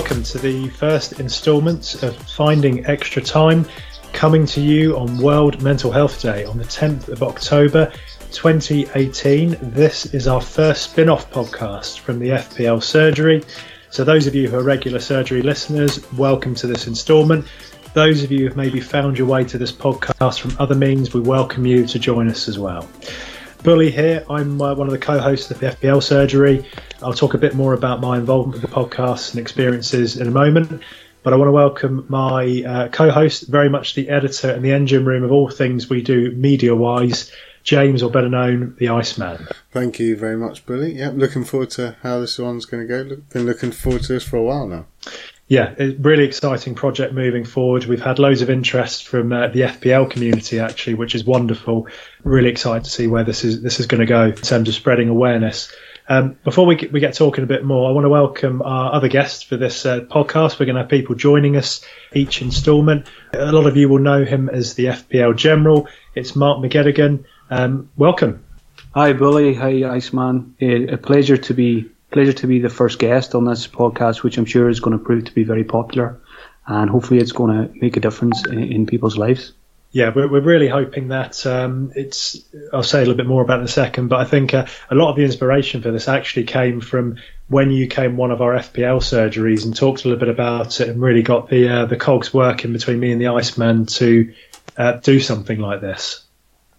Welcome to the first instalment of Finding Extra Time, coming to you on World Mental Health Day on the 10th of October 2018. This is our first spin off podcast from the FPL Surgery. So, those of you who are regular surgery listeners, welcome to this instalment. Those of you who have maybe found your way to this podcast from other means, we welcome you to join us as well. Bully here. I'm uh, one of the co-hosts of the FPL Surgery. I'll talk a bit more about my involvement with the podcast and experiences in a moment. But I want to welcome my uh, co-host, very much the editor and the engine room of all things we do media-wise, James, or better known, the Iceman. Thank you very much, Bully. Yep, looking forward to how this one's going to go. Been looking forward to this for a while now yeah, a really exciting project moving forward. We've had loads of interest from uh, the FPL community actually, which is wonderful. Really excited to see where this is this is going to go in terms of spreading awareness. Um, before we get, we get talking a bit more, I want to welcome our other guests for this uh, podcast. We're going to have people joining us each instalment. A lot of you will know him as the FPL General. It's Mark McGettigan. Um, welcome. Hi, Bully. Hi, Iceman. A pleasure to be pleasure to be the first guest on this podcast, which I'm sure is going to prove to be very popular, and hopefully it's going to make a difference in, in people's lives. Yeah, we're, we're really hoping that um, it's. I'll say a little bit more about it in a second, but I think uh, a lot of the inspiration for this actually came from when you came one of our FPL surgeries and talked a little bit about it and really got the uh, the cogs working between me and the Iceman to uh, do something like this.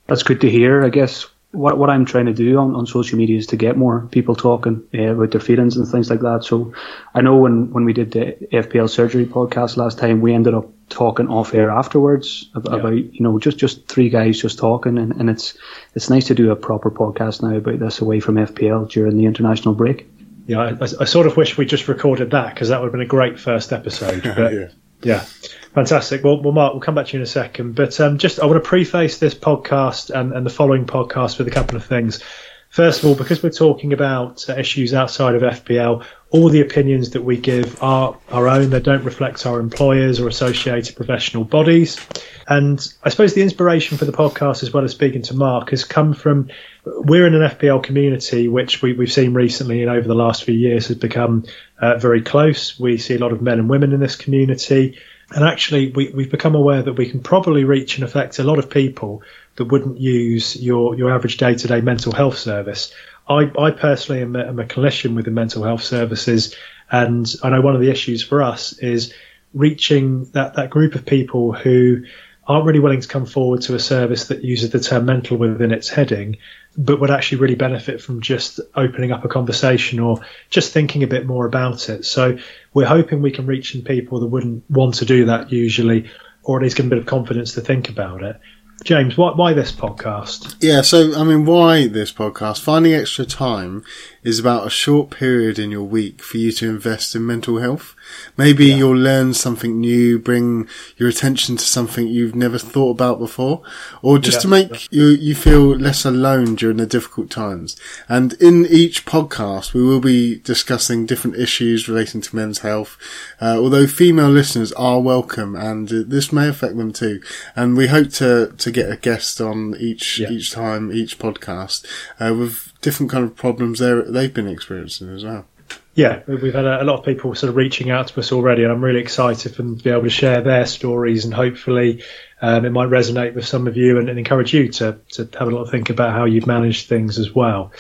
That's good to hear. I guess what what I'm trying to do on, on social media is to get more people talking uh, about their feelings and things like that. So I know when, when we did the FPL surgery podcast last time, we ended up talking off air afterwards about, yeah. about you know just, just three guys just talking, and, and it's it's nice to do a proper podcast now about this away from FPL during the international break. Yeah, I, I sort of wish we just recorded that because that would have been a great first episode. But yeah. yeah. Fantastic. Well, well, Mark, we'll come back to you in a second. But um, just, I want to preface this podcast and, and the following podcast with a couple of things. First of all, because we're talking about uh, issues outside of FPL, all the opinions that we give are our own. They don't reflect our employers or associated professional bodies. And I suppose the inspiration for the podcast, as well as speaking to Mark, has come from we're in an FPL community, which we, have seen recently and over the last few years has become uh, very close. We see a lot of men and women in this community. And actually, we, we've become aware that we can probably reach and affect a lot of people that wouldn't use your, your average day to day mental health service. I, I personally am a, am a clinician mental health services, and I know one of the issues for us is reaching that, that group of people who aren't really willing to come forward to a service that uses the term mental within its heading, but would actually really benefit from just opening up a conversation or just thinking a bit more about it. So we're hoping we can reach some people that wouldn't want to do that usually, or at least get a bit of confidence to think about it. James, why, why this podcast? Yeah, so I mean, why this podcast? Finding extra time is about a short period in your week for you to invest in mental health. Maybe yeah. you'll learn something new, bring your attention to something you've never thought about before, or just yeah. to make you, you feel less alone during the difficult times. And in each podcast, we will be discussing different issues relating to men's health, uh, although female listeners are welcome and this may affect them too. And we hope to, to get a guest on each, yeah. each time, each podcast, uh, with different kind of problems they've been experiencing as well. Yeah, we've had a, lot of people sort of reaching out to us already, and I'm really excited for them to be able to share their stories, and hopefully um, it might resonate with some of you and, and, encourage you to to have a of think about how you've managed things as well.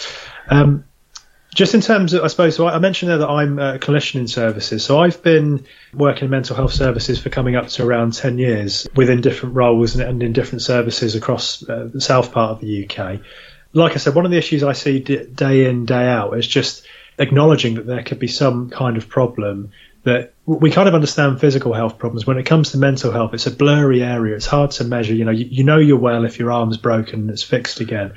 Um, just in terms of, I suppose, so I mentioned there that I'm a clinician in services. So I've been working in mental health services for coming up to around 10 years within different roles and, in different services across uh, the south part of the UK. Like I said, one of the issues I see day in, day out is just acknowledging that there could be some kind of problem that we kind of understand physical health problems. When it comes to mental health, it's a blurry area. It's hard to measure. You know, you, you know you're well if your arm's broken and it's fixed again.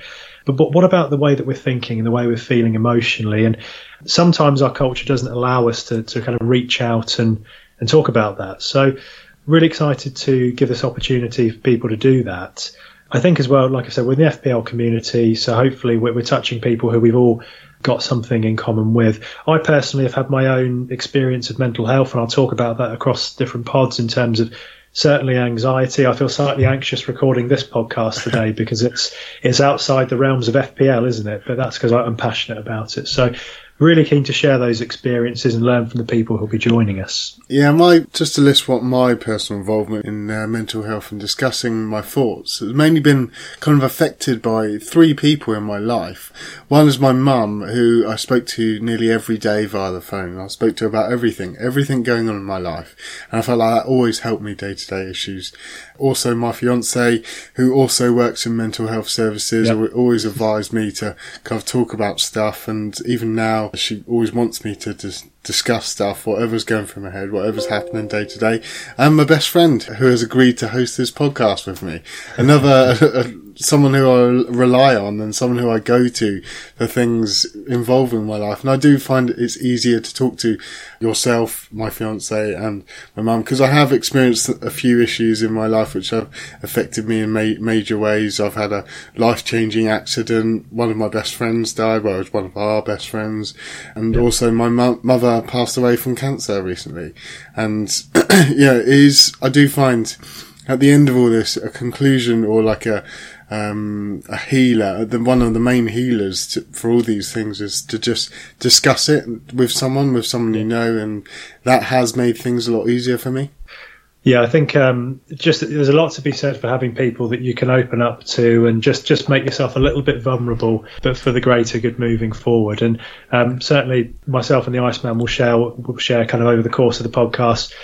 But, but what about the way that we're thinking and the way we're feeling emotionally? And sometimes our culture doesn't allow us to, to kind of reach out and, and talk about that. So really excited to give this opportunity for people to do that. I think as well, like I said, we're in the FPL community, so hopefully we're, we're touching people who we've all got something in common with. I personally have had my own experience of mental health, and I'll talk about that across different pods in terms of certainly anxiety. I feel slightly anxious recording this podcast today because it's it's outside the realms of FPL, isn't it? But that's because I'm passionate about it. So really keen to share those experiences and learn from the people who'll be joining us. Yeah, my just to list what my personal involvement in uh, mental health and discussing my thoughts has mainly been kind of affected by three people in my life. One is my mum, who I spoke to nearly every day via the phone. I spoke to about everything, everything going on in my life, and I felt like that always helped me day to day issues. Also, my fiance, who also works in mental health services, yep. always advised me to kind of talk about stuff, and even now she always wants me to just discuss stuff, whatever's going through my head, whatever's happening day to day. And my best friend who has agreed to host this podcast with me. Another, uh, uh, someone who I rely on and someone who I go to for things involving my life. And I do find it's easier to talk to yourself, my fiance and my mum, because I have experienced a few issues in my life which have affected me in ma- major ways. I've had a life changing accident. One of my best friends died. Well, it was one of our best friends. And also my mo- mother passed away from cancer recently. And yeah, it is, I do find at the end of all this, a conclusion or like a, um, a healer, the, one of the main healers to, for all these things is to just discuss it with someone, with someone you know, and that has made things a lot easier for me. Yeah, I think um, just there's a lot to be said for having people that you can open up to and just just make yourself a little bit vulnerable, but for the greater good moving forward. And um, certainly, myself and the Iceman will share will share kind of over the course of the podcast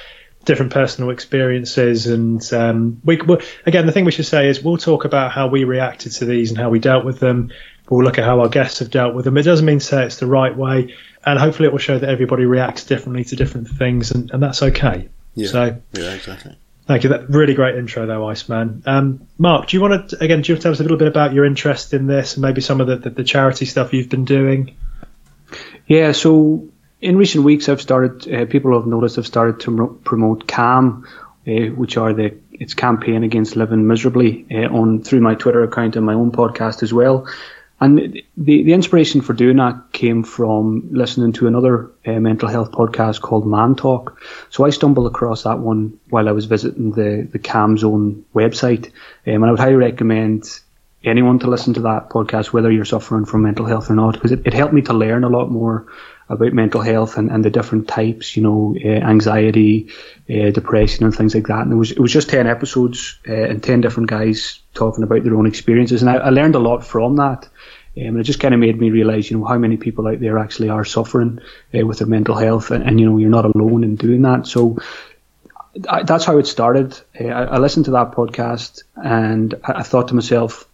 different personal experiences and um, we again the thing we should say is we'll talk about how we reacted to these and how we dealt with them. We'll look at how our guests have dealt with them. It doesn't mean to say it's the right way and hopefully it will show that everybody reacts differently to different things and, and that's okay yeah so yeah exactly Thank you. That really great intro, though, Iceman. Um, Mark, do you want to again? Do you want to tell us a little bit about your interest in this and maybe some of the, the, the charity stuff you've been doing? Yeah. So in recent weeks, I've started. Uh, people have noticed I've started to promote CALM, uh, which are the its campaign against living miserably uh, on through my Twitter account and my own podcast as well. And the the inspiration for doing that came from listening to another uh, mental health podcast called Man Talk. So I stumbled across that one while I was visiting the the CALM Zone website, um, and I would highly recommend anyone to listen to that podcast, whether you're suffering from mental health or not, because it, it helped me to learn a lot more about mental health and, and the different types, you know, uh, anxiety, uh, depression, and things like that. And it was it was just ten episodes uh, and ten different guys talking about their own experiences, and I, I learned a lot from that. Um, and it just kind of made me realize, you know, how many people out there actually are suffering with their mental health, and, and, you know, you're not alone in doing that. So I, that's how it started. I, I, listened to that podcast, and I, I thought to myself,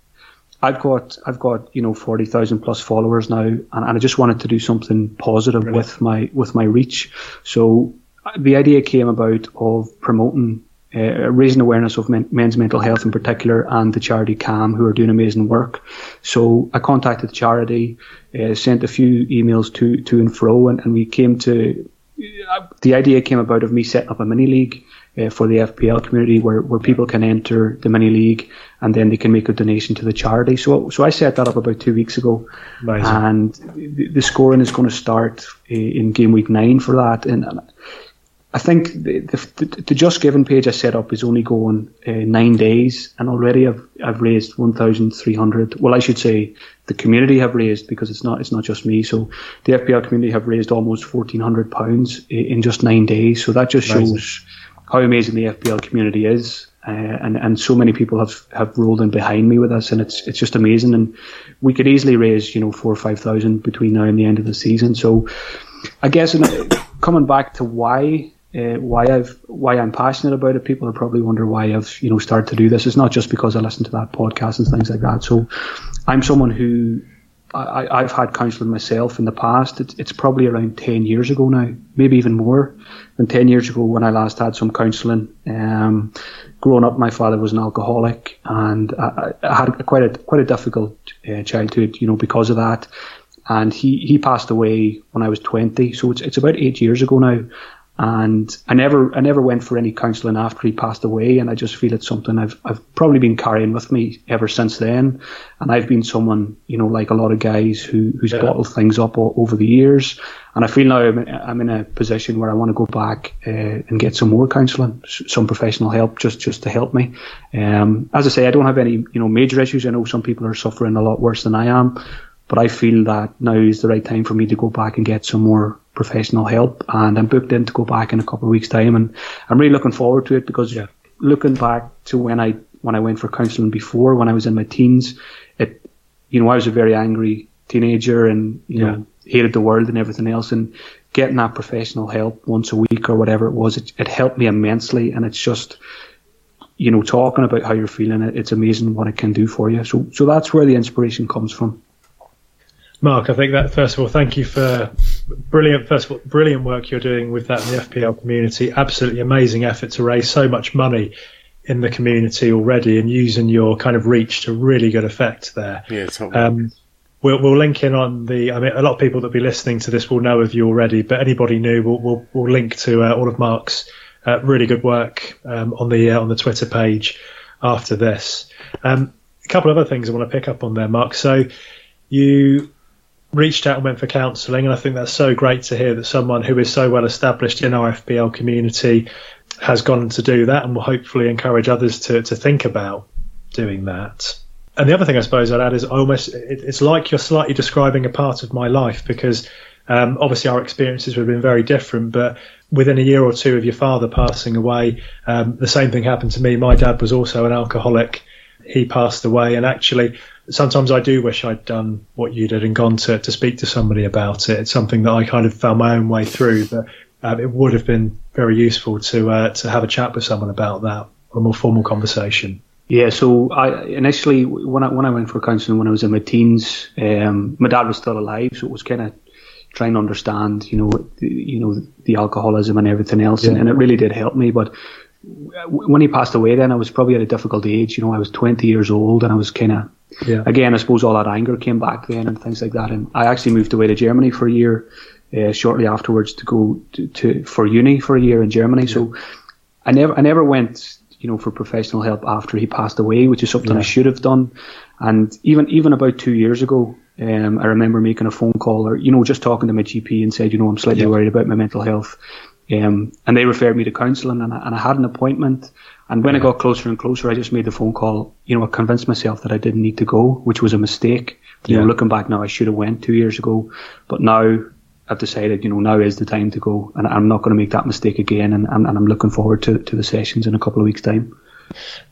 I've got I've got you know forty thousand plus followers now, and, and, I just wanted to do something positive with my with my reach. So uh, the idea came about of promoting, uh, raising awareness of men, men's mental health in particular, and the charity CALM who are doing amazing work. So I contacted the charity, uh, sent a few emails to to and fro, and, and we came to. Uh, the idea came about of me setting up a mini league uh, for the FPL community where, where people can enter the mini league and then they can make a donation to the charity. So so I set that up about two weeks ago, Amazing. and the, the, scoring is going to start uh, in game week nine for that. And I think the, the, the Just Giving page I set up is only going uh, nine days, and already I've I've raised one thousand three hundred. Well, I should say the community have raised because it's not it's not just me. So the FPL community have raised almost fourteen hundred pounds in just nine days. So that just Amazing. shows how amazing the FPL community is. Uh, and and so many people have, have rolled in behind me with us, and it's it's just amazing. And we could easily raise you know four or five thousand between now and the end of the season. So I guess coming back to why uh, why I've why I'm passionate about it, people are probably wonder why I've you know started to do this. It's not just because I listen to that podcast and things like that. So I'm someone who I, have had counselling myself in the past. It's, it's, probably around 10 years ago now, maybe even more than 10 years ago when I last had some counselling. Um, growing up, my father was an alcoholic and I, I had quite a, quite a difficult uh, childhood, you know, because of that. And he, he passed away when I was 20. So it's, it's about eight years ago now and I never I never went for any counselling after he passed away, and I just feel it's something I've I've probably been carrying with me ever since then. And I've been someone you know like a lot of guys who who's yeah. bottled things up over the years, and I feel now I'm, I'm in a position where I want to go back uh, and get some more counselling, some professional help just just to help me. Um, as I say, I don't have any you know major issues. I know some people are suffering a lot worse than I am, but I feel that now is the right time for me to go back and get some more professional help. And I'm booked in to go back in a couple of weeks' time, and I'm really looking forward to it because yeah. looking back to when I when I went for counselling before, when I was in my teens, it you know I was a very angry teenager and you yeah. know hated the world and everything else, and getting that professional help once a week or whatever it was, it, it helped me immensely, and it's just you know, talking about how you're feeling, it's amazing what it can do for you. So, so that's where the inspiration comes from. Mark, I think that first of all, thank you for brilliant, first of all, brilliant work you're doing with that in the FPL community. Absolutely amazing effort to raise so much money in the community already, and using your kind of reach to really good effect there. Yeah, totally. Um, we'll, we'll link in on the. I mean, a lot of people that be listening to this will know of you already, but anybody new, we'll we'll, we'll link to uh, all of Mark's uh, really good work um, on the uh, on the Twitter page after this. Um, a couple of other things I want to pick up on there, Mark. So you reached out and went for counselling, and I think that's so great to hear that someone who is so well established in our FPL community has gone to do that, and will hopefully encourage others to to think about doing that. And the other thing I suppose I'd add is almost it, it's like you're slightly describing a part of my life because um, obviously our experiences would have been very different, but within a year or two of your father passing away, um, the same thing happened to me. My dad was also an alcoholic. He passed away, and actually, sometimes I do wish I'd done what you did and gone to, to speak to somebody about it. It's something that I kind of found my own way through, but um, it would have been very useful to uh, to have a chat with someone about that, a more formal conversation. Yeah, so I initially when I when I went for counselling when I was in my teens, um, my dad was still alive, so it was kind of trying to understand, you know, the, you know, the alcoholism and everything else, yeah. and, and, it really did help me. But when he passed away, then I was probably at a difficult age. You know, I was 20 years old, and I was kind of, yeah. again, I suppose all that anger came back then and things like that. And I actually moved away to Germany for a year, uh, shortly afterwards to go to, to, for uni for a year in Germany. Yeah. So I never, I never went, you know, for professional help after he passed away, which is something yeah. I should have done. And even, even about two years ago, um, I remember making a phone call or, you know, just talking to my GP and said, you know, I'm slightly yeah. worried about my mental health. Um, and they referred me to counselling and, and I, had an appointment. And when yeah. I got closer and closer, I just made the phone call. You know, I convinced myself that I didn't need to go, which was a mistake. You yeah. know, looking back now, I should have went two years ago. But now I've decided, you know, now is the time to go. And I'm not going to make that mistake again. And, and, and I'm looking forward to, to the sessions in a couple of weeks' time.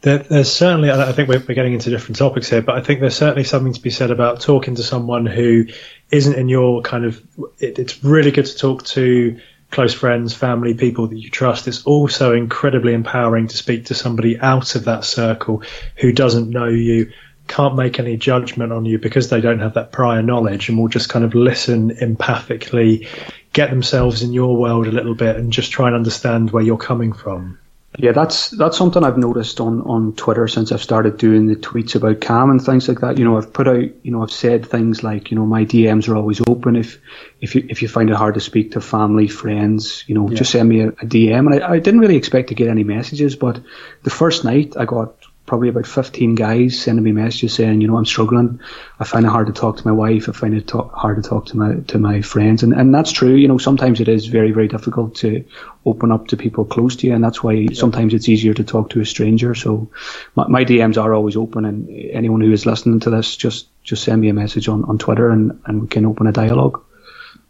There, there's certainly, I think we're, we're, getting into different topics here, but I think there's certainly something to be said about talking to someone who isn't in your kind of. It, it's really good to talk to close friends, family, people that you trust. It's also incredibly empowering to speak to somebody out of that circle who doesn't know you, can't make any judgment on you because they don't have that prior knowledge and will just kind of listen empathically, get themselves in your world a little bit and just try and understand where you're coming from. Yeah, that's that's something I've noticed on, on Twitter since I've started doing the tweets about CALM and things like that. You know, I've put out, you know, I've said things like, you know, my DMs are always open. If if you if you find it hard to speak to family, friends, you know, yeah. just send me a, a DM. And I, I didn't really expect to get any messages, but the first night I got probably about 15 guys sending me messages saying, you know, I'm struggling. I find it hard to talk to my wife. I find it talk, hard to talk to my to my friends, and and that's true. You know, sometimes it is very very difficult to open up to people close to you, and that's why yeah. sometimes it's easier to talk to a stranger. So my, my, DMs are always open, and anyone who is listening to this, just just send me a message on on Twitter, and and we can open a dialogue.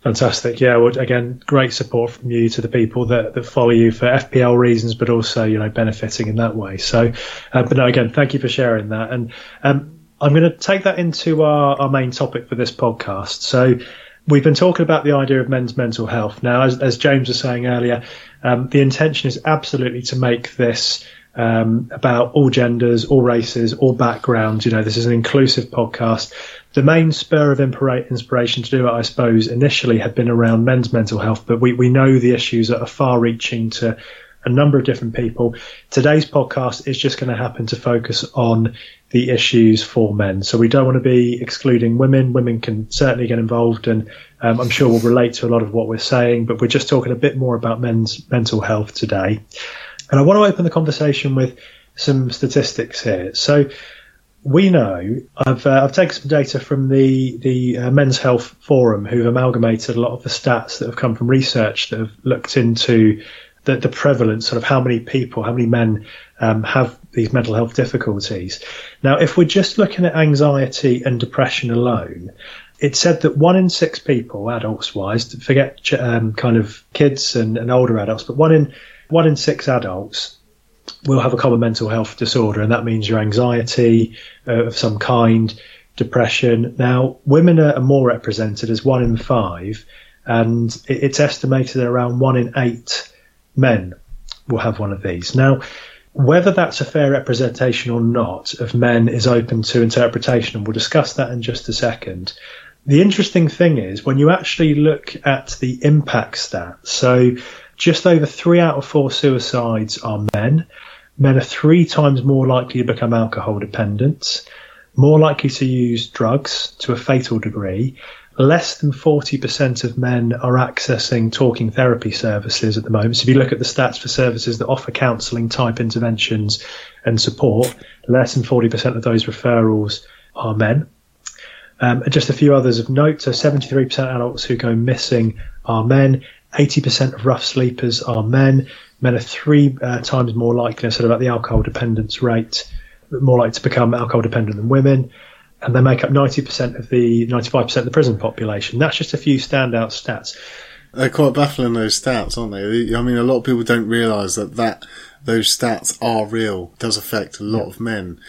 Fantastic. Yeah. Well, again, great support from you to the people that, that follow you for FPL reasons, but also, you know, benefiting in that way. So, uh, but no, again, thank you for sharing that. And um, I'm going to take that into our, our main topic for this podcast. So, we've been talking about the idea of men's mental health. Now, as, as James was saying earlier, um, the intention is absolutely to make this um, about all genders, all races, all backgrounds. You know, this is an inclusive podcast the main spur of inspiration to do it, I suppose, initially had been around men's mental health, but we, we know the issues are far reaching to a number of different people. Today's podcast is just going to happen to focus on the issues for men. So we don't want to be excluding women. Women can certainly get involved, and um, I'm sure we'll relate to a lot of what we're saying, but we're just talking a bit more about men's mental health today. And I want to open the conversation with some statistics here. So we know I've uh, I've taken some data from the the uh, Men's Health Forum, who've amalgamated a lot of the stats that have come from research that have looked into the, the prevalence, sort of how many people, how many men um, have these mental health difficulties. Now, if we're just looking at anxiety and depression alone, it said that one in six people, adults wise, forget um, kind of kids and, and older adults, but one in one in six adults will have a common mental health disorder, and that means your anxiety uh, of some kind, depression. Now, women are, more represented as one in five, and it's estimated that around one in eight men will have one of these. Now, whether that's a fair representation or not of men is open to interpretation, and we'll discuss that in just a second. The interesting thing is when you actually look at the impact stats, so just over three out of four suicides are men. Men are three times more likely to become alcohol dependent, more likely to use drugs to a fatal degree. Less than 40% of men are accessing talking therapy services at the moment. So, if you look at the stats for services that offer counselling type interventions and support, less than 40% of those referrals are men. Um, and just a few others of note so 73% of adults who go missing are men, 80% of rough sleepers are men. Men are three uh, times more likely, I said about the alcohol dependence rate, more likely to become alcohol dependent than women. And they make up 90% of the 95% of the prison population. That's just a few standout stats. They're quite baffling those stats, aren't they? I mean, a lot of people don't realise that, that those stats are real. It does affect a lot yeah. of men.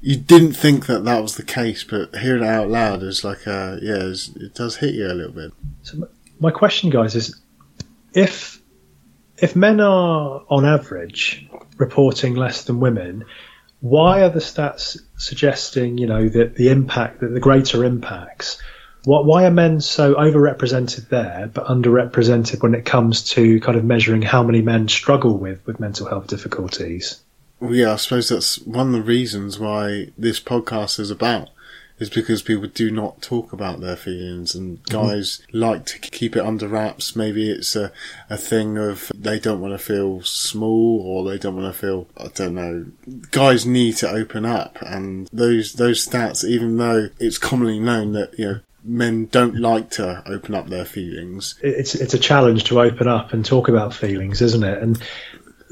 You didn't think that that was the case, but hearing it out loud is like, a, yeah, it does hit you a little bit. So my question, guys, is if if men are on average reporting less than women, why are the stats suggesting you know that the impact that the greater impacts? What, why are men so overrepresented there, but underrepresented when it comes to kind of measuring how many men struggle with with mental health difficulties? Well, yeah, I suppose that's one of the reasons why this podcast is about is because people do not talk about their feelings and guys mm-hmm. like to keep it under wraps. Maybe it's a, a thing of they don't want to feel small or they don't want to feel, I don't know. Guys need to open up and those, those stats, even though it's commonly known that, you know, men don't like to open up their feelings. It's it's a challenge to open up and talk about feelings, isn't it? And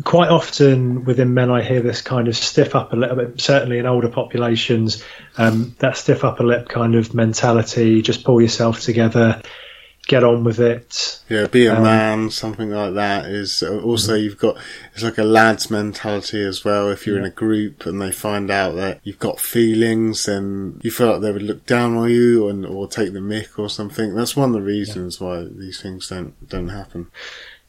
quite often within men, I hear this kind of stiff upper lip. Bit, certainly in older populations, um, that stiff upper lip kind of mentality. Just pull yourself together, get on with it. Yeah, be a um, man, something like that. Is uh, also you've got it's like a lad's mentality as well. If you're yeah. in a group and they find out that you've got feelings, then you feel like they would look down on you and or take the mick or something. That's one of the reasons yeah. why these things don't don't happen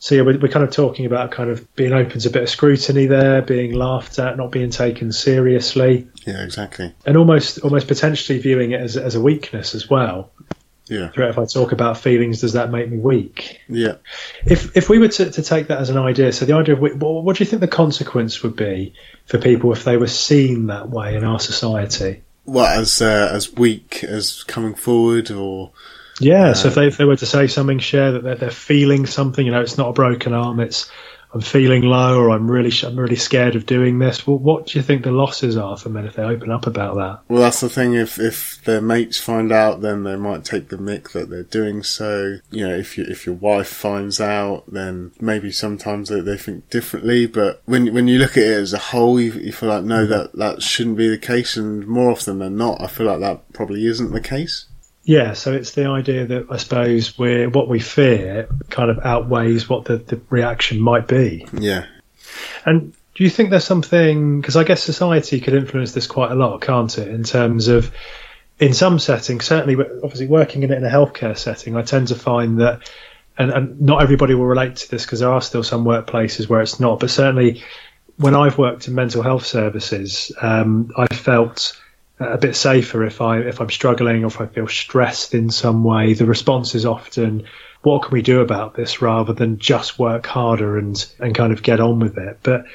so yeah, we're, we're, kind of talking about kind of being open to a bit of scrutiny there, being laughed at, not being taken seriously. Yeah, exactly. And almost, almost potentially viewing it as as a weakness as well. Yeah. If I talk about feelings, does that make me weak? Yeah. If if we were to, to take that as an idea, so the idea of what, what do you think the consequence would be for people if they were seen that way in our society? What as uh, as weak as coming forward or yeah, so if they, if they were to say something, share that they're, they're feeling something, you know, it's not a broken arm, it's I'm feeling low or I'm really I'm really scared of doing this. Well, what do you think the losses are for men if they open up about that? Well, that's the thing. If if their mates find out, then they might take the mick that they're doing so. You know, if you, if your wife finds out, then maybe sometimes they, they think differently. But when when you look at it as a whole, you, you feel like no, mm-hmm. that that shouldn't be the case. And more often than not, I feel like that probably isn't the case. Yeah, so it's the idea that I suppose we're what we fear kind of outweighs what the, the reaction might be. Yeah. And do you think there's something because I guess society could influence this quite a lot, can't it? In terms of in some settings, certainly, obviously working in it in a healthcare setting, I tend to find that, and, and not everybody will relate to this because there are still some workplaces where it's not, but certainly when I've worked in mental health services, um, I felt a bit safer if I if I'm struggling or if I feel stressed in some way. The response is often, "What can we do about this?" rather than just work harder and and kind of get on with it. But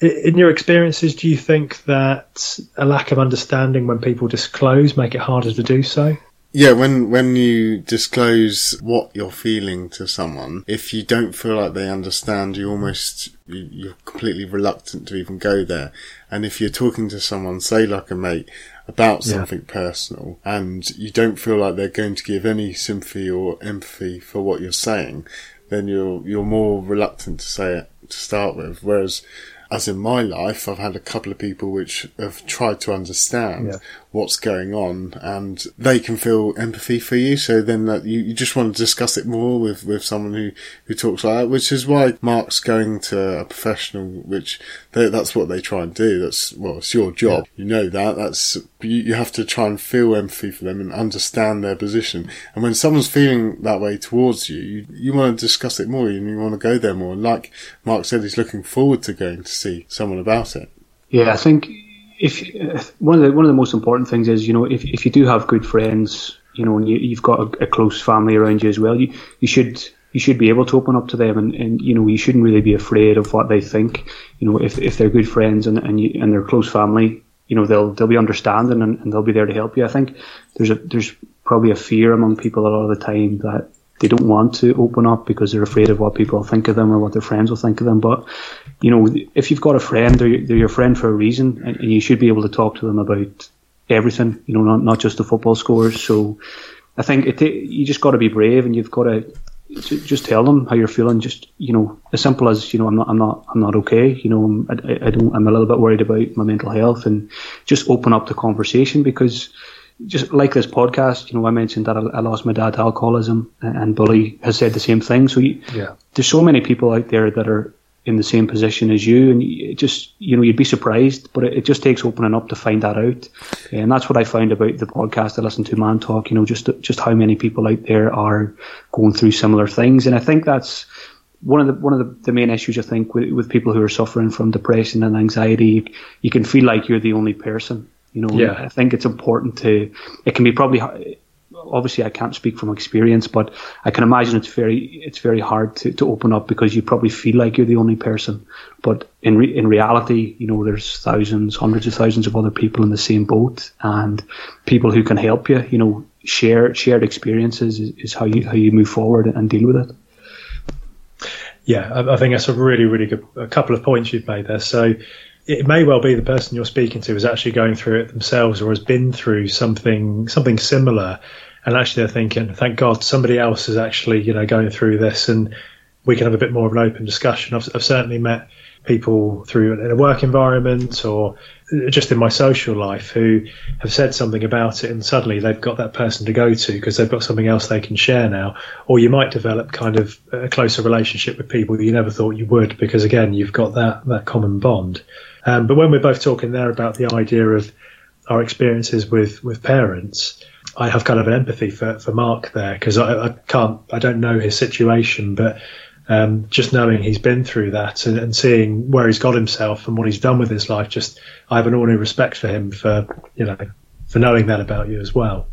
in your experiences, do you think that a lack of understanding when people disclose make it harder to do so? Yeah, when when you disclose what you're feeling to someone, if you don't feel like they understand, you almost you're completely reluctant to even go there. And if you're talking to someone, say like a mate, about something yeah. personal and you don't feel like they're going to give any sympathy or empathy for what you're saying, then you're, you're more reluctant to say it to start with. Whereas as in my life, I've had a couple of people which have tried to understand yeah. What's going on and they can feel empathy for you. So then that you, you just want to discuss it more with, with someone who, who talks like that, which is why Mark's going to a professional, which they, that's what they try and do. That's, well, it's your job. Yeah. You know that. That's, you, you have to try and feel empathy for them and understand their position. And when someone's feeling that way towards you, you, you want to discuss it more and you want to go there more. And like Mark said, he's looking forward to going to see someone about it. Yeah, I think if one of the one of the most important things is you know if if you do have good friends, you know, and you, have got a, a, close family around you as well, you you should you should be able to open up to them, and, and you know you shouldn't really be afraid of what they think. You know, if if they're good friends and and, you, and they're close family, you know they'll they'll be understanding and, and they'll be there to help you. I think there's a there's probably a fear among people a lot of the time that they don't want to open up because they're afraid of what people think of them or what their friends will think of them. But you know, if you've got a friend, they're, they're your friend for a reason, and, and, you should be able to talk to them about everything. You know, not not just the football scores. So I think it, you just got to be brave, and you've got to just tell them how you're feeling. Just you know, as simple as you know, I'm not, I'm not, I'm not okay. You know, I, I don't, I'm a little bit worried about my mental health, and just open up the conversation because just like this podcast, you know, I mentioned that I, lost my dad to alcoholism, uh, and Bully has said the same thing. So you, yeah. there's so many people out there that are in the same position as you, and you just you know you'd be surprised, but it, it, just takes opening up to find that out, and that's what I found about the podcast I listen to, Man Talk. You know, just just how many people out there are going through similar things, and I think that's one of the one of the, the main issues I think with, with people who are suffering from depression and anxiety. You, you can feel like you're the only person you know, yeah. I think it's important to. It can be probably obviously I can't speak from experience, but I can imagine it's very it's very hard to, to open up because you probably feel like you're the only person. But in re, in reality, you know, there's thousands, hundreds of thousands of other people in the same boat, and people who can help you. You know, share shared experiences is, is how you how you move forward and deal with it. Yeah, I, I think that's a really really good a couple of points you've made there. So it may well be the person you're speaking to is actually going through it themselves or has been through something something similar. And actually they're thinking thank god somebody else is actually you know going through this and we can have a bit more of an open discussion. I've, I've certainly met people through in a work environment or just in my social life who have said something about it and suddenly they've got that person to go to because they've got something else they can share now. Or you might develop kind of a closer relationship with people you never thought you would because again you've got that that common bond. Um, but when we're both talking there about the idea of our experiences with, with parents, I have kind of an empathy for, for Mark there because I, I, can't, I don't know his situation, but um, just knowing he's been through that and, and, seeing where he's got himself and what he's done with his life, just I have an ordinary respect for him for you know for knowing that about you as well.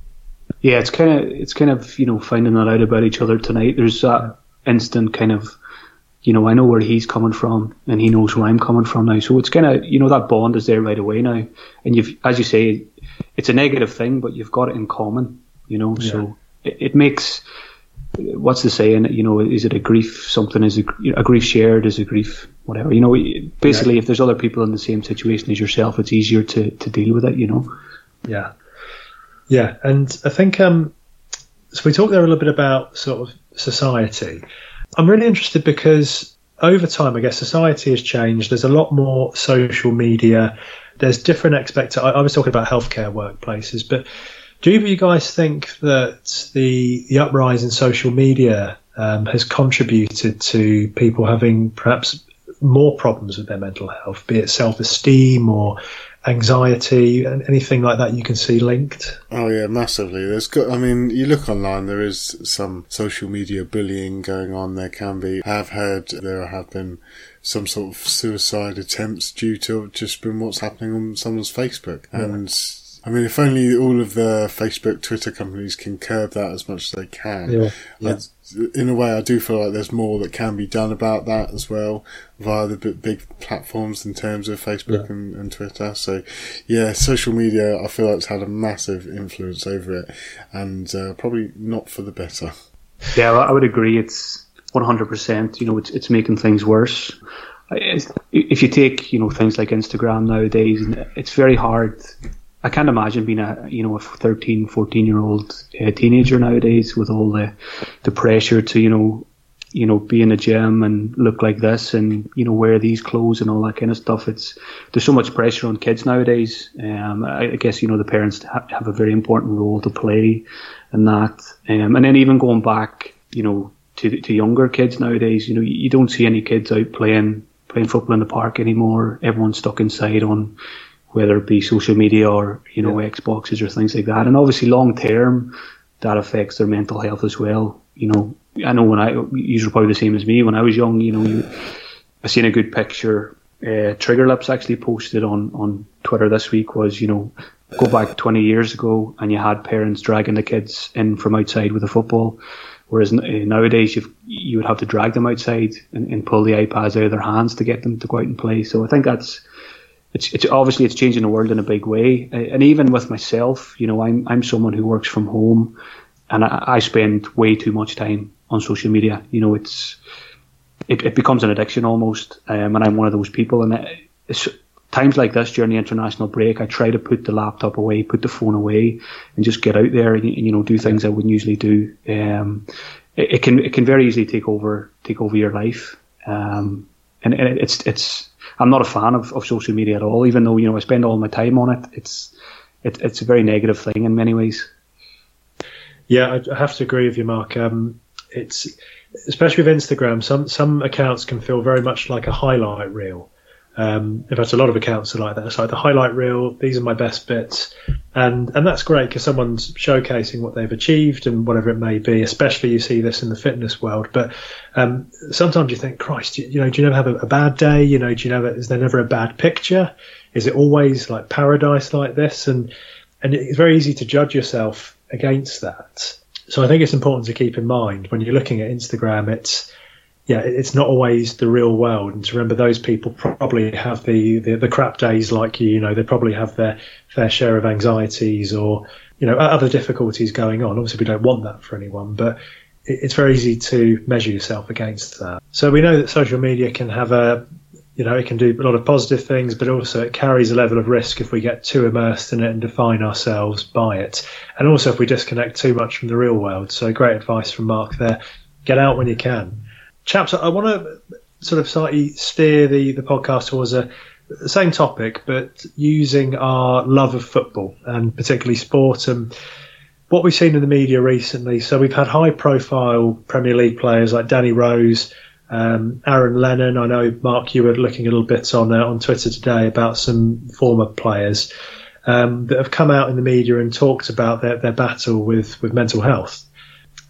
Yeah, it's kind of it's kind of you know finding that out about each other tonight. There's that instant kind of you know, I know where he's coming from and he knows where I'm coming from now. So it's kind of, you know, that bond is there right away now. And you've, as you say, it's a negative thing, but you've got it in common, you know, yeah. so it, it, makes, what's the saying, you know, is it a grief, something is a, a grief shared is a grief, whatever, you know, basically yeah. if there's other people in the same situation as yourself, it's easier to, to deal with it, you know? Yeah. Yeah. And I think, um, so we talked there a little bit about sort of society. I'm really interested because over time, I guess society has changed. There's a lot more social media. There's different expectations. I, I was talking about healthcare workplaces, but do you guys think that the the uprise in social media um, has contributed to people having perhaps more problems with their mental health, be it self esteem or anxiety and anything like that you can see linked? Oh yeah massively. There's got i mean you look online there is some social media bullying going on. There can be i've heard there have been some sort of suicide attempts due to just been what's happening on someone's facebook. Yeah. And I mean, if only all of the Facebook, Twitter companies can curb that as much as they can. Yeah. yeah. in a way, I do feel like there's more that can be done about that as well via the big platforms in terms of Facebook yeah. and, and, Twitter. So, yeah, social media, I feel like it's had a massive influence over it and uh, probably not for the better. Yeah, I would agree. It's 100%. You know, it's, it's making things worse. If you take, you know, things like Instagram nowadays, it's very hard I can't imagine being a you know a 13, 14 year old uh, teenager nowadays with all the the pressure to you know you know, be in the gym and look like this and, you know, wear these clothes and all that kind of stuff. It's, there's so much pressure on kids nowadays. Um, I, I guess, you know, the parents ha- have a very important role to play in that. Um, and then even going back, you know, to, to younger kids nowadays, you know, you don't see any kids out playing, playing football in the park anymore. Everyone's stuck inside on, whether it be social media or, you know, yeah. Xboxes or things like that. And obviously long term, that affects their mental health as well. You know, I know when I, you're probably the same as me. When I was young, you know, you, I seen a good picture. Uh, Trigger Lips actually posted on on Twitter this week was, you know, go back 20 years ago and you had parents dragging the kids in from outside with a football. Whereas nowadays you you would have to drag them outside and, and, pull the iPads out of their hands to get them to go out and play. So I think that's it's, it's obviously it's changing the world in a big way. And even with myself, you know, I'm I'm someone who works from home, and I, I spend way too much time on social media. You know, it's it, it becomes an addiction almost, um, and I'm one of those people. And it's times like this during the international break, I try to put the laptop away, put the phone away, and just get out there and, you know do things I wouldn't usually do. Um, it, it, can it can very easily take over take over your life, um, and, and it's it's I'm not a fan of, of social media at all. Even though you know I spend all my time on it, it's it, it's a very negative thing in many ways. Yeah, I have to agree with you, Mark. Um, it's especially with Instagram. Some some accounts can feel very much like a highlight reel. Um, in fact, a lot of accounts are like that. It's like the highlight reel. These are my best bits, and and that's great because someone's showcasing what they've achieved and whatever it may be. Especially you see this in the fitness world. But um, sometimes you think, Christ, you, you, know, do you never have a, a, bad day? You know, do you never? Is there never a bad picture? Is it always like paradise like this? And and it's very easy to judge yourself against that. So I think it's important to keep in mind when you're looking at Instagram, it's yeah, it's not always the real world. And to remember those people probably have the, the, the crap days like you, you know, they probably have their fair share of anxieties or, you know, other difficulties going on. Obviously we don't want that for anyone, but it's very easy to measure yourself against that. So we know that social media can have a you know, it can do a lot of positive things, but also it carries a level of risk if we get too immersed in it and define ourselves by it. And also if we disconnect too much from the real world. So great advice from Mark there. Get out when you can. Chaps, I want to sort of slightly steer the, the podcast towards a the same topic, but using our love of football and particularly sport and what we've seen in the media recently. So we've had high profile Premier League players like Danny Rose, um, Aaron Lennon, I know Mark, you were looking a little bit on uh, on Twitter today about some former players um, that have come out in the media and talked about their, their battle with, with mental health.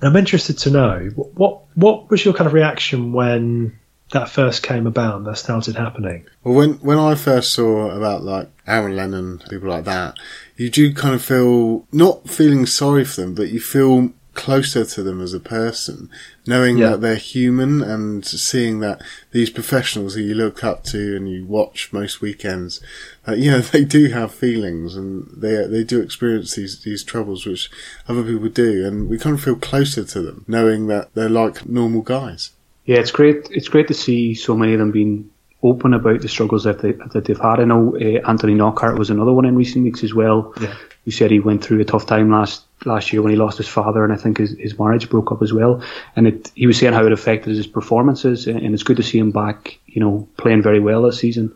I'm interested to know what what was your kind of reaction when that first came about and that started happening? Well, when when I first saw about like Aaron Lennon, people like that, you do kind of feel not feeling sorry for them, but you feel closer to them as a person, knowing yeah. that they're human and seeing that these professionals who you look up to and you watch most weekends, uh, you know, they do have feelings and they they do experience these these troubles which other people do, and we kind of feel closer to them, knowing that they're like normal guys. Yeah, it's great. It's great to see so many of them being open about the struggles that they that they've had. I know uh, Anthony Knockaert was another one in recent weeks as well. Yeah. Who said he went through a tough time last last year when he lost his father, and I think his, his marriage broke up as well. And it, he was saying how it affected his performances, and, it's good to see him back. You know, playing very well this season.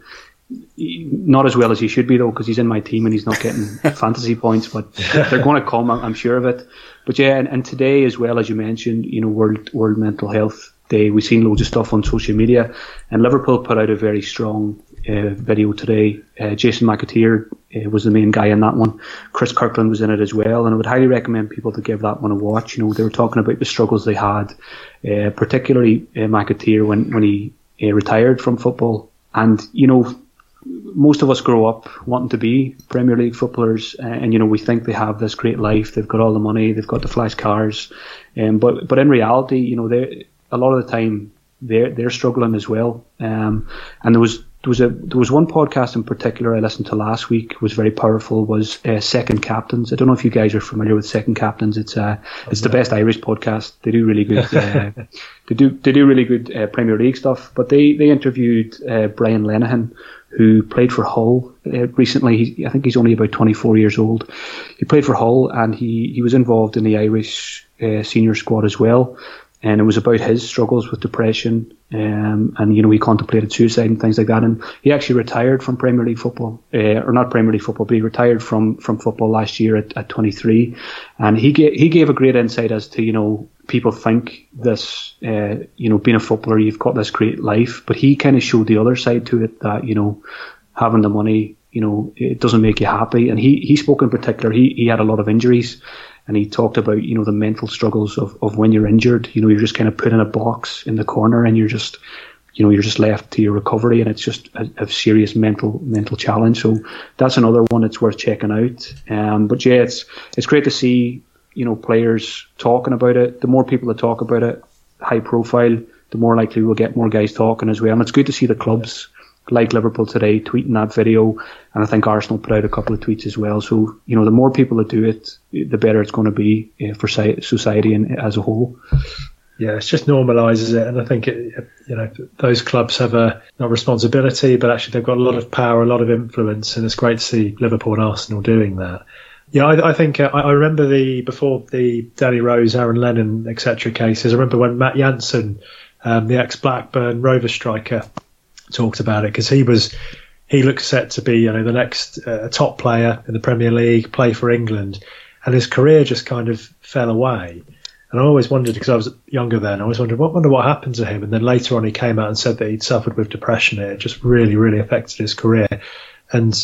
Not as well as he should be though, because he's in my team and he's not getting fantasy points. But they're going to come, I'm sure of it. But yeah, and, and today as well as you mentioned, you know, World World Mental Health Day, we've seen loads of stuff on social media, and Liverpool put out a very strong video today. Uh, Jason McAteer uh, was the main guy in that one. Chris Kirkland was in it as well, and I would highly recommend people to give that one a watch. You know, they were talking about the struggles they had, uh, particularly uh, McAteer when when he uh, retired from football, and you know. Most of us grow up wanting to be Premier League footballers, and you know we think they have this great life. They've got all the money, they've got the flash cars, um, but but in reality, you know, they a lot of the time they're they're struggling as well. Um, and there was there was a there was one podcast in particular I listened to last week was very powerful was uh, Second Captains. I don't know if you guys are familiar with Second Captains. It's uh it's the best Irish podcast. They do really good. Uh, they do they do really good uh, Premier League stuff. But they they interviewed uh, Brian Lenihan, who played for Hull uh, recently. He, I think he's only about 24 years old. He played for Hull and he he was involved in the Irish uh, senior squad as well and it was about his struggles with depression, um, and you know he contemplated suicide and things like that. And he actually retired from Premier League football, uh, or not Premier League football, but he retired from from football last year at, at 23. And he gave he gave a great insight as to you know people think this, uh, you know, being a footballer, you've got this great life, but he kind of showed the other side to it that you know having the money, you know, it doesn't make you happy. And he he spoke in particular. He he had a lot of injuries and he talked about you know the mental struggles of, of when you're injured. You know, you're just kind of put in a box in the corner, and you're just you know you're just left to your recovery, and it's just a, a serious mental mental challenge. So that's another one that's worth checking out. Um, but yeah, it's it's great to see you know players talking about it. The more people that talk about it, high profile, the more likely we'll get more guys talking as well. And it's good to see the clubs like Liverpool today tweeting that video, and I think Arsenal put out a couple of tweets as well. So you know, the more people that do it, the better it's going to be uh, for society and as a whole. Yeah, it just normalises it, and I think it, you know those clubs have a not responsibility, but actually they've got a lot of power, a lot of influence, and it's great to see Liverpool and Arsenal doing that. Yeah, I, I think uh, I remember the before the Danny Rose, Aaron Lennon, etc. cases. I remember when Matt Jansen, um, the ex Blackburn Rover striker, talked about it because he was he looks set to be you know the next uh, top player in the Premier League, play for England, and his career just kind of fell away. And I always wondered because I was younger then. I always wondered what wonder what happened to him. And then later on, he came out and said that he'd suffered with depression. It just really, really affected his career. And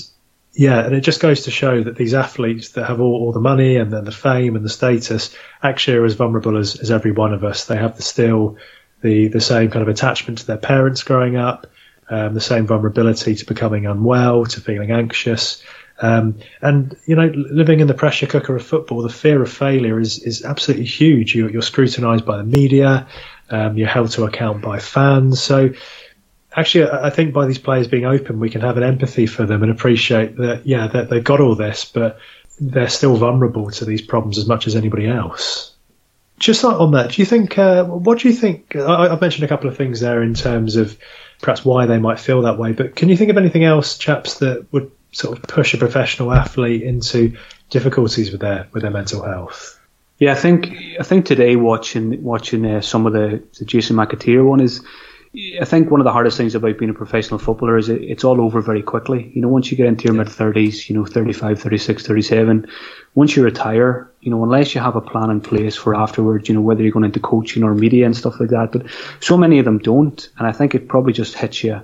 yeah, and it just goes to show that these athletes that have all, all the money and then the fame and the status actually are as vulnerable as, as every one of us. They have the still the the same kind of attachment to their parents growing up um, the same vulnerability to becoming unwell, to feeling anxious. Um, and you know, living in the pressure cooker of football, the fear of failure is is absolutely huge. You're, you're scrutinised by the media, um, you're held to account by fans. So, actually, I think by these players being open, we can have an empathy for them and appreciate that. Yeah, that they've got all this, but they're still vulnerable to these problems as much as anybody else. Just on that, do you think? Uh, what do you think? I, I've mentioned a couple of things there in terms of perhaps why they might feel that way. But can you think of anything else, chaps, that would sort of push a professional athlete into difficulties with their with their mental health? Yeah, I think I think today watching watching uh, some of the, the Jason McAteer one is I think one of the hardest things about being a professional footballer is it, it's all over very quickly. You know, once you get into your mid 30s, you know, 35, 36, 37, once you retire, you know, unless you have a plan in place for afterwards, you know, whether you're going into coaching or media and stuff like that, but so many of them don't. And I think it probably just hits you,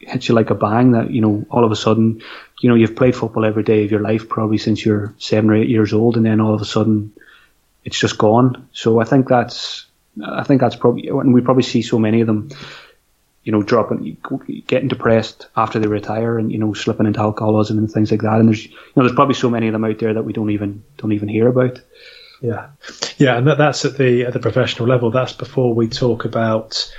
hits you like a bang that, you know, all of a sudden, you know, you've played football every day of your life probably since you're seven or eight years old. And then all of a sudden it's just gone. So I think that's, I think that's probably, and we probably see so many of them you know, dropping, getting depressed after they retire, and you know, slipping into alcoholism and things like that. And there's, you know, there's probably so many of them out there that we don't even don't even hear about. Yeah, yeah, and that, that's at the at the professional level. That's before we talk about,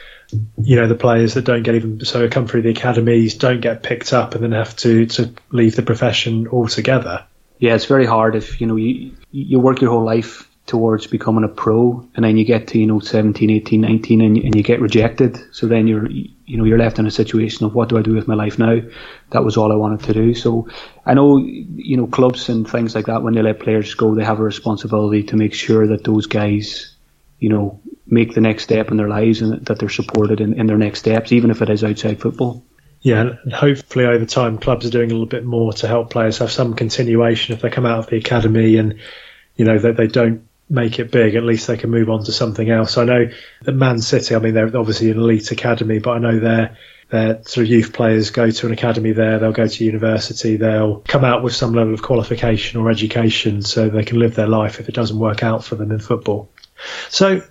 you know, the players that don't get even so come through the academies, don't get picked up, and then have to to leave the profession altogether. Yeah, it's very hard if you know you you work your whole life towards becoming a pro and then you get to you know 17 18 19 and, and you get rejected. So then you're you know you're left in a situation of what do I do with my life now? That was all I wanted to do. So I know you know clubs and things like that when they let players go they have a responsibility to make sure that those guys you know make the next step in their lives and that they're supported in, in their next steps even if it is outside football. Yeah, and hopefully over time clubs are doing a little bit more to help players have some continuation if they come out of the academy and you know that they, they don't make it big, at least they can move on to something else. I know that Man City, I mean, they're obviously an elite academy, but I know their their sort of youth players go to an academy there, they'll go to university, they'll come out with some level of qualification or education so they can live their life if it doesn't work out for them in football. So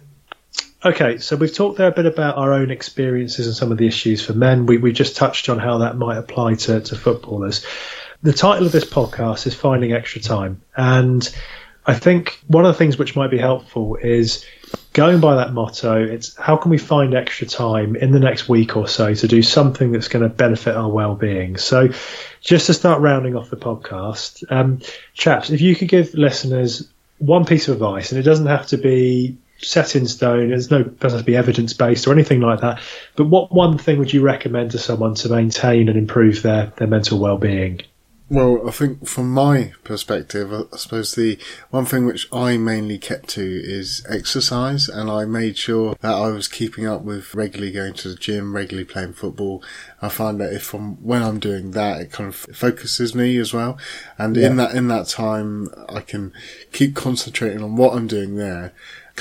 Okay, so we've talked there a bit about our own experiences and some of the issues for men. We, we just touched on how that might apply to, to footballers. The title of this podcast is Finding Extra Time. And I think one of the things which might be helpful is going by that motto. It's how can we find extra time in the next week or so to do something that's going to benefit our well-being. So, just to start rounding off the podcast, um, chaps, if you could give listeners one piece of advice, and it doesn't have to be set in stone. There's no doesn't have to be evidence based or anything like that. But what one thing would you recommend to someone to maintain and improve their their mental well being? Well, I think from my perspective, I suppose the one thing which I mainly kept to is exercise, and I made sure that I was keeping up with regularly going to the gym, regularly playing football. I find that if I'm when I'm doing that, it kind of focuses me as well, and yeah. in that in that time, I can keep concentrating on what I'm doing there.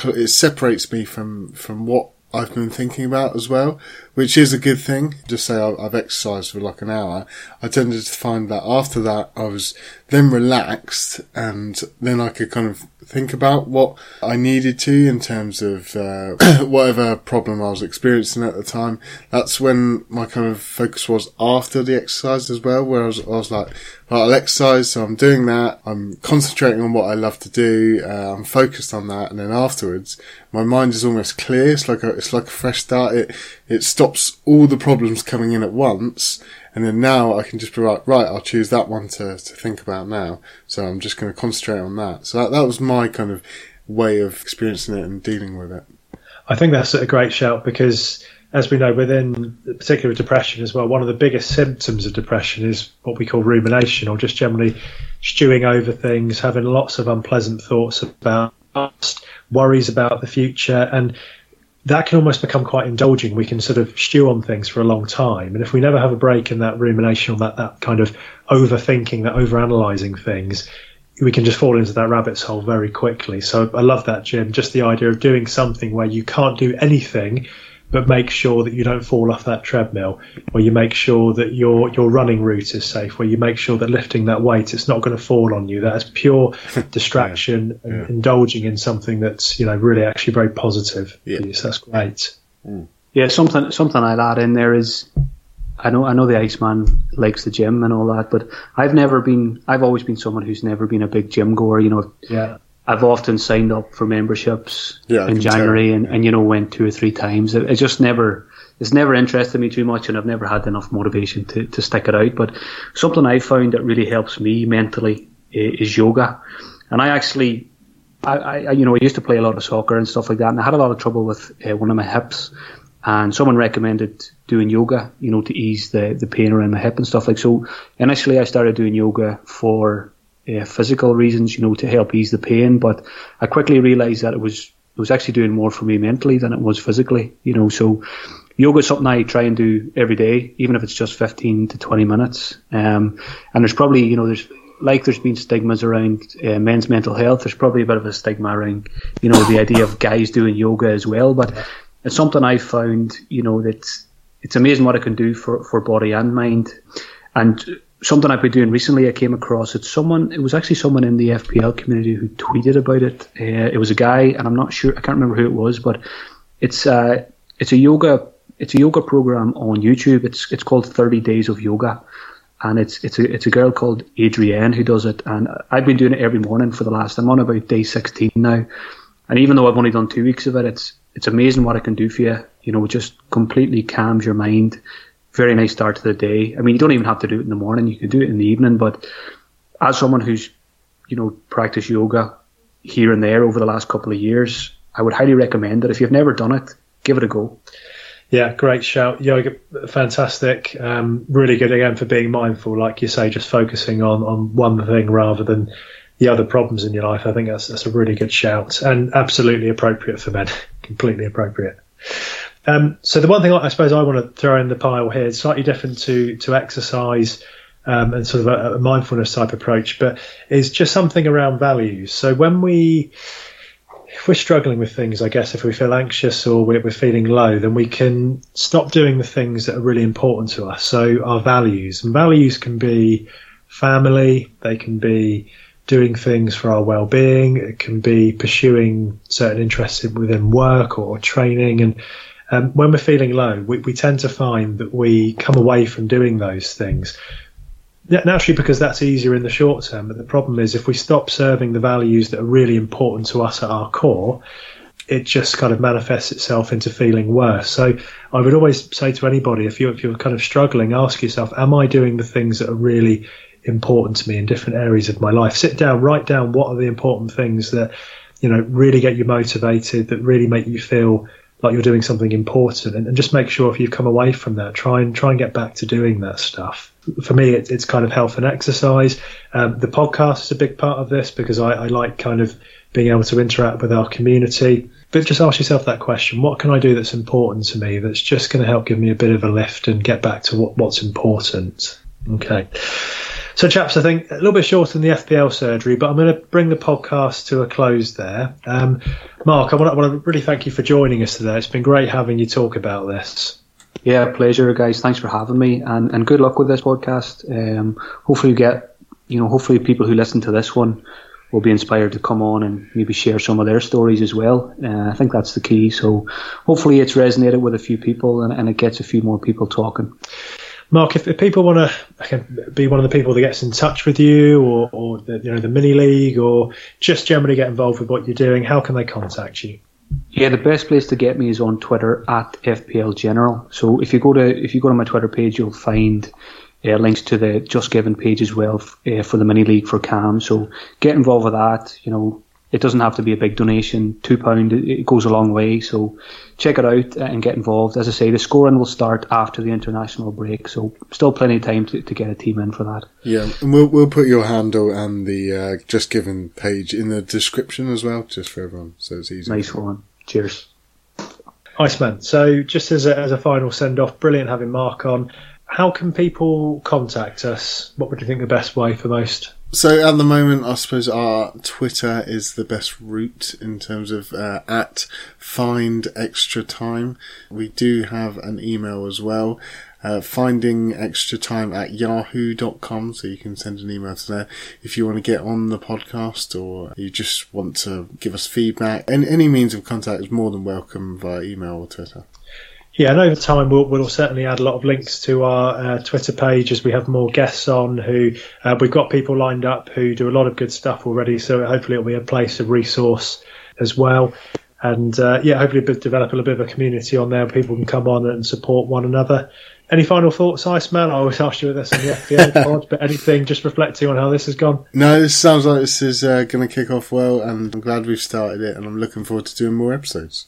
It separates me from from what I've been thinking about as well, which is a good thing. Just say I've exercised for like an hour. I tended to find that after that I was then relaxed and then I could kind of think about what I needed to in terms of uh, whatever problem I was experiencing at the time. That's when my kind of focus was after the exercise as well, where I was, I was like, well, I'll exercise, so I'm doing that. I'm concentrating on what I love to do. Uh, I'm focused on that, and then afterwards, my mind is almost clear. It's like a, it's like a fresh start. It it stops all the problems coming in at once, and then now I can just be like, right, I'll choose that one to, to think about now. So I'm just going to concentrate on that. So that, that was my kind of way of experiencing it and dealing with it. I think that's a great shout because, as we know, within particularly depression as well, one of the biggest symptoms of depression is what we call rumination, or just generally stewing over things, having lots of unpleasant thoughts about past, worries about the future, and that can almost become quite indulging. We can sort of stew on things for a long time. And if we never have a break in that rumination that, that kind of overthinking, that overanalyzing things, we can just fall into that rabbit's hole very quickly. So I love that, Jim. Just the idea of doing something where you can't do anything but make sure that you don't fall off that treadmill, where you make sure that your your running route is safe, where you make sure that lifting that weight it's not going to fall on you. That's pure distraction yeah, yeah. and indulging in something that's you know really actually very positive. Yeah. So that's great. Mm. Yeah, something something I add in there is I know I know the Iceman likes the gym and all that, but I've never been I've always been someone who's never been a big gym goer. You know, yeah. I've often signed up for memberships yeah, in January and, and you know went two or three times. It, it, just never it's never interested me too much, and I've never had enough motivation to, to stick it out. But something I found that really helps me mentally is yoga, and I actually. I, I, you know, I used to play a lot of soccer and stuff like that, and I had a lot of trouble with uh, one of my hips. And someone recommended doing yoga, you know, to ease the, the pain around my hip and stuff like. So initially, I started doing yoga for uh, physical reasons, you know, to help ease the pain. But I quickly realised that it was it was actually doing more for me mentally than it was physically, you know. So yoga is something I try and do every day, even if it's just 15 to 20 minutes. Um, and there's probably, you know, there's like there's been stigmas around uh, men's mental health. There's probably a bit of a stigma around, you know, the idea of guys doing yoga as well. But it's something I found, you know, that it's amazing what it can do for, for body and mind. And something I've been doing recently, I came across it's someone. It was actually someone in the FPL community who tweeted about it. Uh, it was a guy, and I'm not sure. I can't remember who it was, but it's uh, it's a yoga it's a yoga program on YouTube. It's it's called 30 Days of Yoga, and it's it's a it's a girl called Adriene who does it. And I've been doing it every morning for the last. I'm on about day 16 now, and even though I've only done two weeks of it, it's it's amazing what it can do for you. You know, it just completely calms your mind very nice start to the day. I mean, you don't even have to do it in the morning; you can do it in the evening. But as someone who's, you know, practiced yoga here and there over the last couple of years, I would highly recommend it. If you've never done it, give it a go. Yeah, great shout. Yoga, fantastic. Um, really good again for being mindful, like you say, just focusing on, on one thing rather than the other problems in your life. I think that's that's a really good shout and absolutely appropriate for men. Completely appropriate. Um, so the one thing I suppose I want to throw in the pile here is slightly different to to exercise um, and sort of a, a, mindfulness type approach, but is just something around values. So when we if we're struggling with things, I guess if we feel anxious or we're, we're feeling low, then we can stop doing the things that are really important to us. So our values and values can be family, they can be doing things for our well-being, it can be pursuing certain interests within work or training and um, when we're feeling low, we, we tend to find that we come away from doing those things naturally because that's easier in the short term. But the problem is if we stop serving the values that are really important to us at our core, it just kind of manifests itself into feeling worse. So I would always say to anybody, if you if you're kind of struggling, ask yourself, am I doing the things that are really important to me in different areas of my life? Sit down, write down what are the important things that you know really get you motivated, that really make you feel like you're doing something important and, and, just make sure if you've come away from that try and try and get back to doing that stuff for me, it, it's kind of health and exercise. Um, the podcast is a big part of this because I, I like kind of being able to interact with our community. But just ask yourself that question: What can I do that's important to me? That's just going to help give me a bit of a lift and get back to what, what's important. Okay. So, chaps, I think a little bit shorter than the FPL surgery, but I'm going to bring the podcast to a close there. Um, Mark, I want, to, I want, to, really thank you for joining us today. It's been great having you talk about this. Yeah, pleasure, guys. Thanks for having me, and, and good luck with this podcast. Um, hopefully, you get you know, hopefully, people who listen to this one will be inspired to come on and maybe share some of their stories as well. Uh, I think that's the key. So, hopefully, it's resonated with a few people and, and it gets a few more people talking. Mark, if, if people want to be one of the people that gets in touch with you, or, or the, you know the mini league, or just generally get involved with what you're doing, how can they contact you? Yeah, the best place to get me is on Twitter at FPL General. So if you go to if you go to my Twitter page, you'll find uh, links to the Just Giving page as well f- uh, for the mini league for CALM. So get involved with that. You know, it doesn't have to be a big donation. Two pound it goes a long way. So check it out and get involved. As I say, the scoring will start after the international break, so still plenty of time to, to get a team in for that. Yeah, and we'll we'll put your handle and the uh, just given page in the description as well, just for everyone, so it's easy. Nice one. Cheers. Iceman. So just as a, as a final send off, brilliant having Mark on. How can people contact us? What would you think the best way for most? So at the moment, I suppose our Twitter is the best route in terms of uh, at find extra time. We do have an email as well. Uh, finding extra time at yahoo.com so you can send an email to there if you want to get on the podcast or you just want to give us feedback and any means of contact is more than welcome via email or twitter yeah, and over time we'll, we'll certainly add a lot of links to our uh, Twitter page as we have more guests on. Who uh, we've got people lined up who do a lot of good stuff already. So hopefully it'll be a place of resource as well. And uh, yeah, hopefully develop a little bit of a community on there. Where people can come on and support one another. Any final thoughts, Iceman? I always ask you this on the FPL pod, but anything just reflecting on how this has gone? No, this sounds like this is uh, going to kick off well, and I'm glad we've started it, and I'm looking forward to doing more episodes.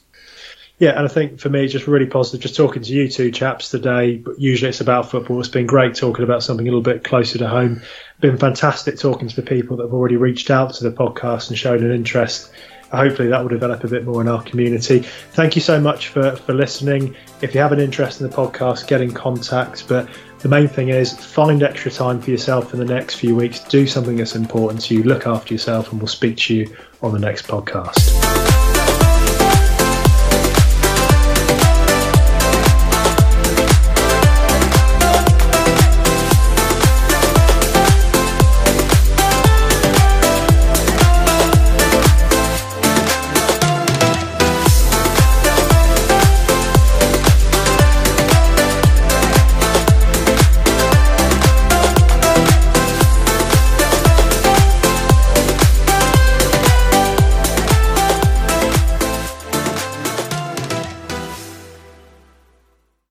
Yeah, and I think for me, just really positive. Just talking to you two chaps today. But usually it's about football. It's been great talking about something a little bit closer to home. Been fantastic talking to the people that have already reached out to the podcast and shown an interest. Hopefully that will develop a bit more in our community. Thank you so much for, for listening. If you have an interest in the podcast, get in contact. But the main thing is find extra time for yourself in the next few weeks. Do something that's important to you. Look after yourself, and we'll speak to you on the next podcast.